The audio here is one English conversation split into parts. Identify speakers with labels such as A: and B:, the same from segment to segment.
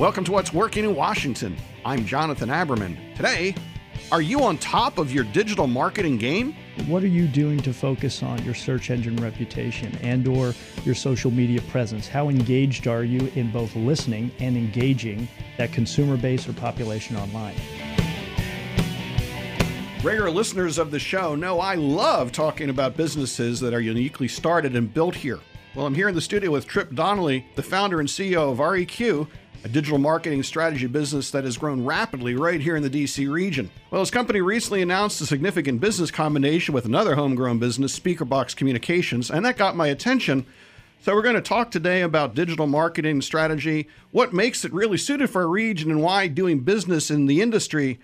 A: Welcome to What's Working in Washington. I'm Jonathan Aberman. Today, are you on top of your digital marketing game?
B: What are you doing to focus on your search engine reputation and or your social media presence? How engaged are you in both listening and engaging that consumer base or population online?
A: Regular listeners of the show know I love talking about businesses that are uniquely started and built here. Well, I'm here in the studio with Tripp Donnelly, the founder and CEO of REQ, a digital marketing strategy business that has grown rapidly right here in the DC region. Well, his company recently announced a significant business combination with another homegrown business, Speakerbox Communications, and that got my attention. So, we're going to talk today about digital marketing strategy, what makes it really suited for our region, and why doing business in the industry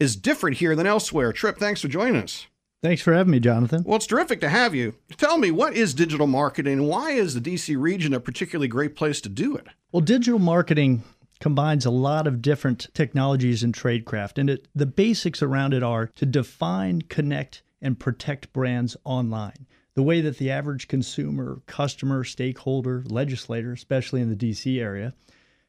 A: is different here than elsewhere. Tripp, thanks for joining us.
B: Thanks for having me, Jonathan.
A: Well, it's terrific to have you. Tell me, what is digital marketing and why is the DC region a particularly great place to do it?
B: Well, digital marketing combines a lot of different technologies and tradecraft, and it, the basics around it are to define, connect, and protect brands online. The way that the average consumer, customer, stakeholder, legislator, especially in the DC area,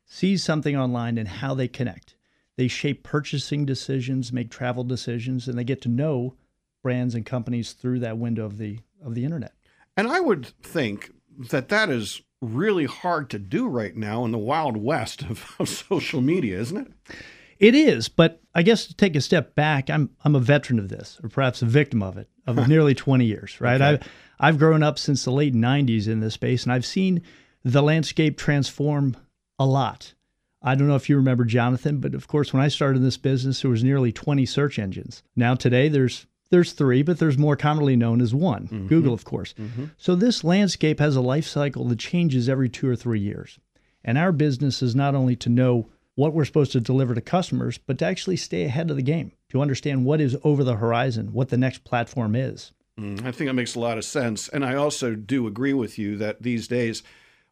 B: sees something online and how they connect. They shape purchasing decisions, make travel decisions, and they get to know brands and companies through that window of the of the internet.
A: And I would think that that is really hard to do right now in the wild west of, of, social media, isn't it?
B: It is, but I guess to take a step back, I'm I'm a veteran of this, or perhaps a victim of it, of nearly 20 years, right? Okay. I've I've grown up since the late 90s in this space, and I've seen the landscape transform a lot. I don't know if you remember Jonathan, but of course, when I started in this business, there was nearly 20 search engines. Now today, there's there's three, but there's more commonly known as one mm-hmm. Google, of course. Mm-hmm. So this landscape has a life cycle that changes every two or three years. And our business is not only to know what we're supposed to deliver to customers, but to actually stay ahead of the game, to understand what is over the horizon, what the next platform is.
A: Mm, I think that makes a lot of sense. And I also do agree with you that these days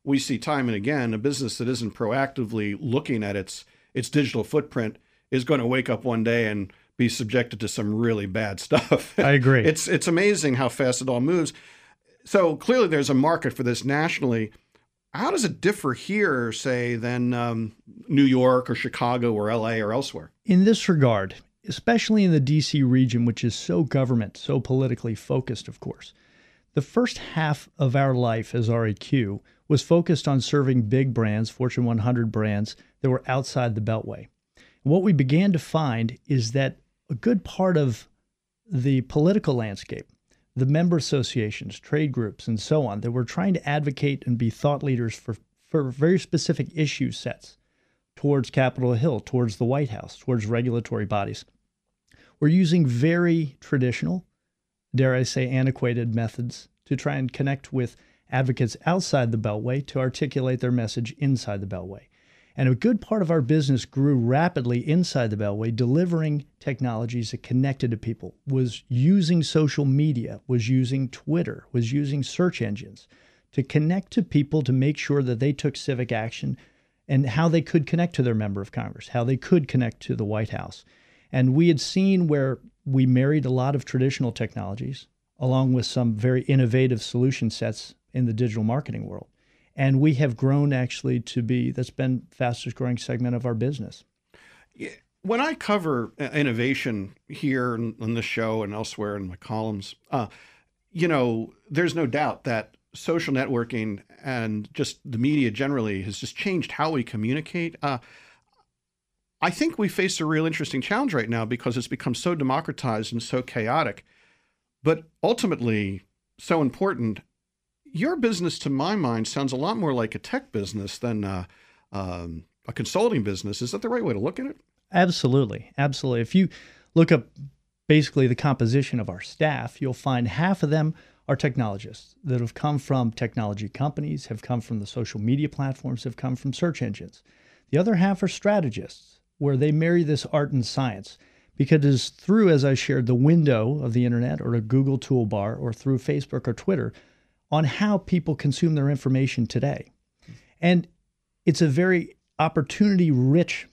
A: we see time and again a business that isn't proactively looking at its its digital footprint is going to wake up one day and be subjected to some really bad stuff.
B: I agree.
A: it's it's amazing how fast it all moves. So clearly, there's a market for this nationally. How does it differ here, say, than um, New York or Chicago or LA or elsewhere?
B: In this regard, especially in the DC region, which is so government, so politically focused, of course, the first half of our life as REQ was focused on serving big brands, Fortune 100 brands that were outside the Beltway. What we began to find is that a good part of the political landscape, the member associations, trade groups, and so on, that were trying to advocate and be thought leaders for, for very specific issue sets towards Capitol Hill, towards the White House, towards regulatory bodies, were using very traditional, dare I say, antiquated methods to try and connect with advocates outside the Beltway to articulate their message inside the Beltway. And a good part of our business grew rapidly inside the Beltway, delivering technologies that connected to people, was using social media, was using Twitter, was using search engines to connect to people to make sure that they took civic action and how they could connect to their member of Congress, how they could connect to the White House. And we had seen where we married a lot of traditional technologies along with some very innovative solution sets in the digital marketing world and we have grown actually to be that's been fastest growing segment of our business.
A: When I cover uh, innovation here in, the show and elsewhere in my columns, uh, you know, there's no doubt that social networking and just the media generally has just changed how we communicate. Uh, I think we face a real interesting challenge right now because it's become so democratized and so chaotic, but ultimately so important your business, to my mind, sounds a lot more like a tech business than uh, um, a consulting business. Is that the right way to look at it?
B: Absolutely. Absolutely. If you look up basically the composition of our staff, you'll find half of them are technologists that have come from technology companies, have come from the social media platforms, have come from search engines. The other half are strategists, where they marry this art and science because it's through, as I shared, the window of the internet or a Google toolbar or through Facebook or Twitter on how people consume their information today. And it's a very opportunity rich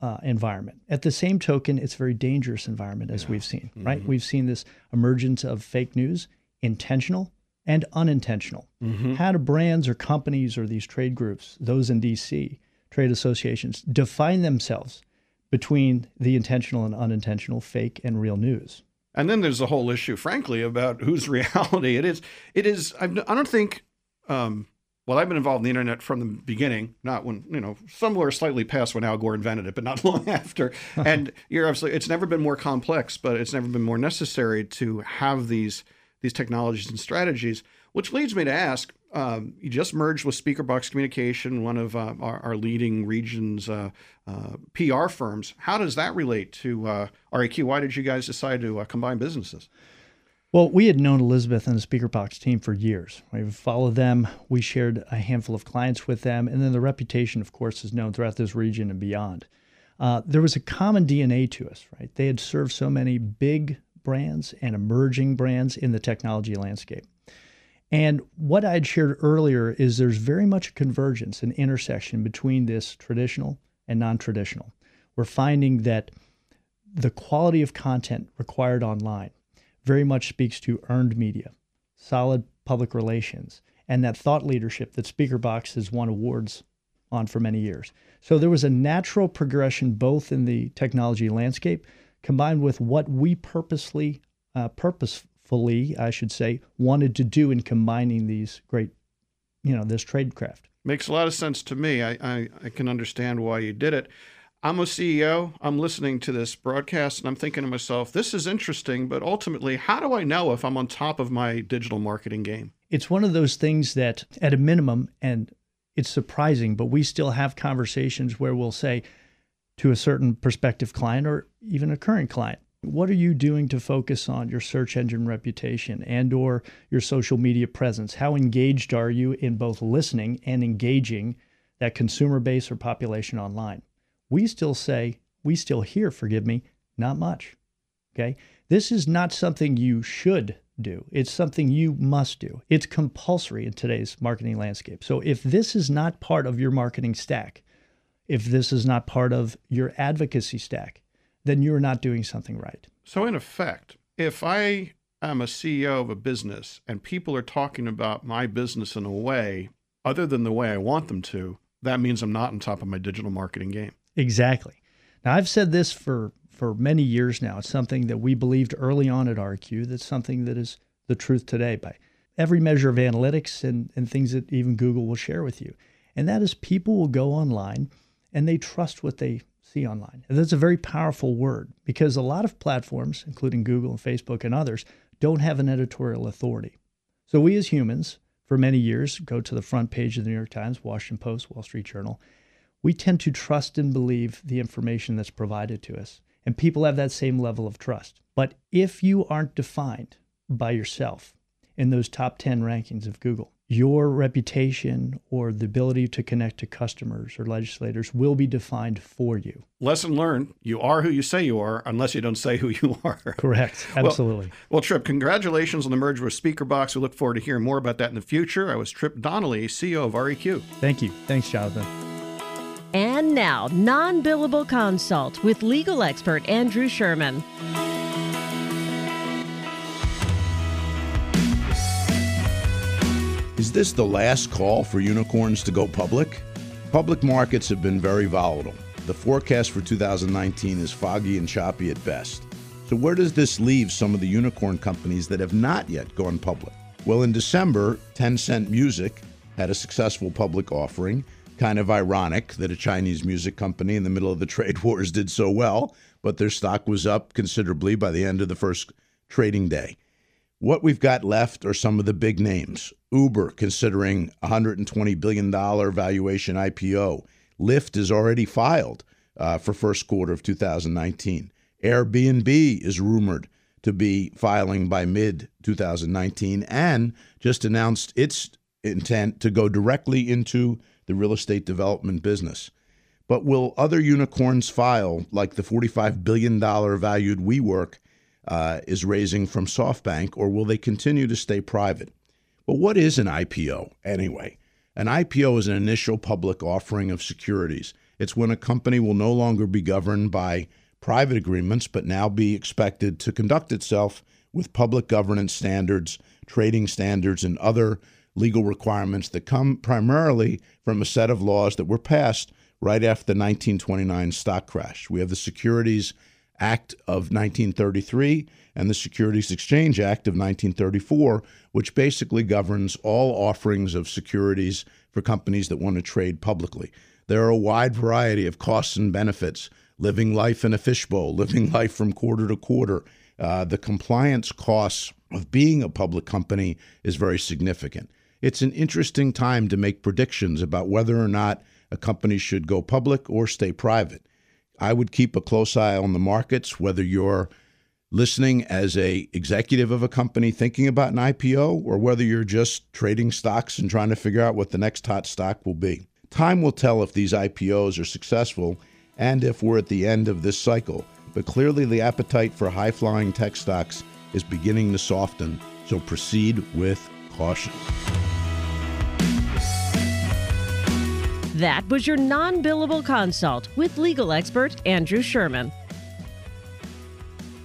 B: uh, environment. At the same token, it's a very dangerous environment, as yeah. we've seen, mm-hmm. right? We've seen this emergence of fake news, intentional and unintentional. Mm-hmm. How do brands or companies or these trade groups, those in DC, trade associations define themselves between the intentional and unintentional, fake and real news.
A: And then there's the whole issue, frankly, about whose reality it is. It is. I don't think. Um, well, I've been involved in the internet from the beginning, not when you know somewhere slightly past when Al Gore invented it, but not long after. and you're absolutely. It's never been more complex, but it's never been more necessary to have these these technologies and strategies. Which leads me to ask: um, you just merged with SpeakerBox Communication, one of uh, our, our, leading region's uh, uh, PR firms. How does that relate to uh, REQ? Why did you guys decide to uh, combine businesses?
B: Well, we had known Elizabeth and the SpeakerBox team for years. We've followed them. We shared a handful of clients with them, and then the reputation, of course, is known throughout this region and beyond. Uh, there was a common DNA to us, right? They had served so many big brands and emerging brands in the technology landscape. And what I'd shared earlier is there's very much a convergence, an intersection between this traditional and non traditional. We're finding that the quality of content required online very much speaks to earned media, solid public relations, and that thought leadership that SpeakerBox has won awards on for many years. So there was a natural progression both in the technology landscape combined with what we purposely, uh, purpose, fully, I should say, wanted to do in combining these great, you know, this tradecraft.
A: Makes a lot of sense to me. I, I, I can understand why you did it. I'm a CEO. I'm listening to this broadcast and I'm thinking to myself, this is interesting, but ultimately, how do I know if I'm on top of my digital marketing game?
B: It's one of those things that, at a minimum, and it's surprising, but we still have conversations where we'll say to a certain prospective client or even a current client, what are you doing to focus on your search engine reputation and or your social media presence? How engaged are you in both listening and engaging that consumer base or population online? We still say, we still hear, forgive me, not much. Okay? This is not something you should do. It's something you must do. It's compulsory in today's marketing landscape. So if this is not part of your marketing stack, if this is not part of your advocacy stack, then you're not doing something right.
A: So, in effect, if I am a CEO of a business and people are talking about my business in a way other than the way I want them to, that means I'm not on top of my digital marketing game.
B: Exactly. Now, I've said this for, for many years now. It's something that we believed early on at RQ. That's something that is the truth today by every measure of analytics and, and things that even Google will share with you. And that is people will go online and they trust what they see online. And that's a very powerful word because a lot of platforms, including Google and Facebook and others, don't have an editorial authority. So we as humans, for many years, go to the front page of the New York Times, Washington Post, Wall Street Journal. We tend to trust and believe the information that's provided to us. And people have that same level of trust. But if you aren't defined by yourself in those top 10 rankings of Google, your reputation or the ability to connect to customers or legislators will be defined for you.
A: Lesson learned you are who you say you are, unless you don't say who you are.
B: Correct. Absolutely.
A: Well, well, Tripp, congratulations on the merger with SpeakerBox. We look forward to hearing more about that in the future. I was Tripp Donnelly, CEO of REQ.
B: Thank you. Thanks, Jonathan.
C: And now, non billable consult with legal expert Andrew Sherman.
D: Is this the last call for unicorns to go public? Public markets have been very volatile. The forecast for 2019 is foggy and choppy at best. So, where does this leave some of the unicorn companies that have not yet gone public? Well, in December, Tencent Music had a successful public offering. Kind of ironic that a Chinese music company in the middle of the trade wars did so well, but their stock was up considerably by the end of the first trading day. What we've got left are some of the big names. Uber considering $120 billion valuation IPO. Lyft is already filed uh, for first quarter of 2019. Airbnb is rumored to be filing by mid 2019 and just announced its intent to go directly into the real estate development business. But will other unicorns file like the $45 billion valued WeWork uh, is raising from SoftBank, or will they continue to stay private? But what is an IPO anyway? An IPO is an initial public offering of securities. It's when a company will no longer be governed by private agreements, but now be expected to conduct itself with public governance standards, trading standards, and other legal requirements that come primarily from a set of laws that were passed right after the 1929 stock crash. We have the Securities Act of 1933 and the Securities Exchange Act of 1934, which basically governs all offerings of securities for companies that want to trade publicly. There are a wide variety of costs and benefits living life in a fishbowl, living life from quarter to quarter. Uh, the compliance costs of being a public company is very significant. It's an interesting time to make predictions about whether or not a company should go public or stay private. I would keep a close eye on the markets, whether you're listening as a executive of a company thinking about an IPO or whether you're just trading stocks and trying to figure out what the next hot stock will be. Time will tell if these IPOs are successful and if we're at the end of this cycle. But clearly, the appetite for high flying tech stocks is beginning to soften, so proceed with caution.
C: That was your non billable consult with legal expert Andrew Sherman.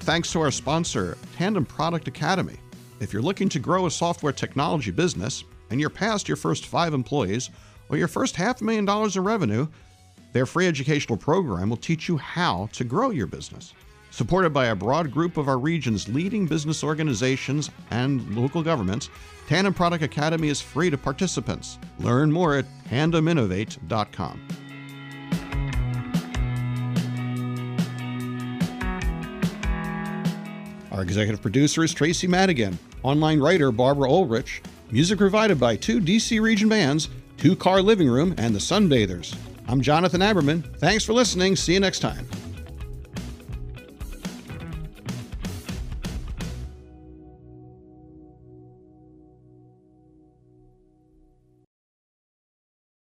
A: Thanks to our sponsor, Tandem Product Academy. If you're looking to grow a software technology business and you're past your first five employees or your first half million dollars in revenue, their free educational program will teach you how to grow your business. Supported by a broad group of our region's leading business organizations and local governments, Tandem Product Academy is free to participants. Learn more at tandeminnovate.com. Our executive producer is Tracy Madigan, online writer Barbara Ulrich, music provided by two DC region bands, Two Car Living Room, and the Sunbathers. I'm Jonathan Aberman. Thanks for listening. See you next time.